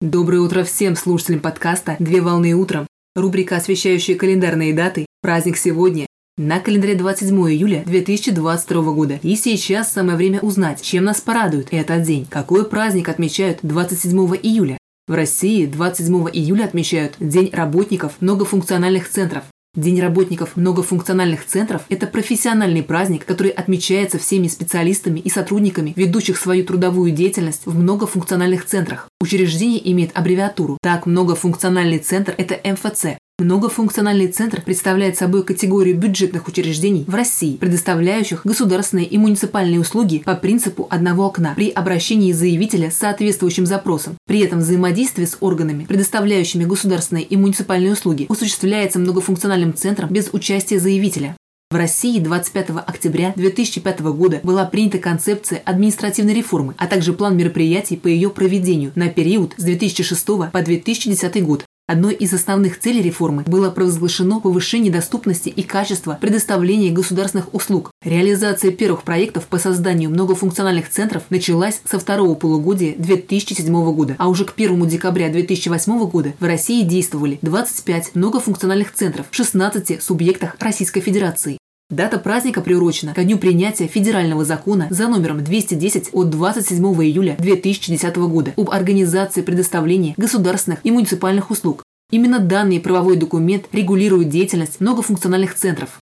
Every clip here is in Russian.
Доброе утро всем слушателям подкаста «Две волны утром». Рубрика, освещающая календарные даты. Праздник сегодня. На календаре 27 июля 2022 года. И сейчас самое время узнать, чем нас порадует этот день. Какой праздник отмечают 27 июля? В России 27 июля отмечают День работников многофункциональных центров. День работников многофункциональных центров – это профессиональный праздник, который отмечается всеми специалистами и сотрудниками, ведущих свою трудовую деятельность в многофункциональных центрах. Учреждение имеет аббревиатуру. Так, многофункциональный центр – это МФЦ. Многофункциональный центр представляет собой категорию бюджетных учреждений в России, предоставляющих государственные и муниципальные услуги по принципу одного окна при обращении заявителя с соответствующим запросом. При этом взаимодействие с органами, предоставляющими государственные и муниципальные услуги, осуществляется многофункциональным центром без участия заявителя. В России 25 октября 2005 года была принята концепция административной реформы, а также план мероприятий по ее проведению на период с 2006 по 2010 год. Одной из основных целей реформы было провозглашено повышение доступности и качества предоставления государственных услуг. Реализация первых проектов по созданию многофункциональных центров началась со второго полугодия 2007 года, а уже к 1 декабря 2008 года в России действовали 25 многофункциональных центров в 16 субъектах Российской Федерации. Дата праздника приурочена ко дню принятия федерального закона за номером 210 от 27 июля 2010 года об организации предоставления государственных и муниципальных услуг. Именно данный правовой документ регулирует деятельность многофункциональных центров.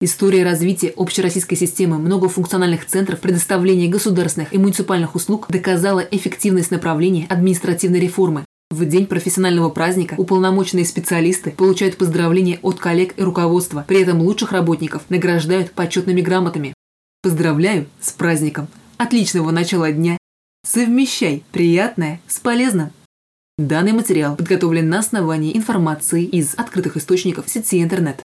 История развития общероссийской системы многофункциональных центров предоставления государственных и муниципальных услуг доказала эффективность направления административной реформы, в день профессионального праздника уполномоченные специалисты получают поздравления от коллег и руководства, при этом лучших работников награждают почетными грамотами. Поздравляю с праздником! Отличного начала дня! Совмещай приятное с полезным! Данный материал подготовлен на основании информации из открытых источников сети интернет.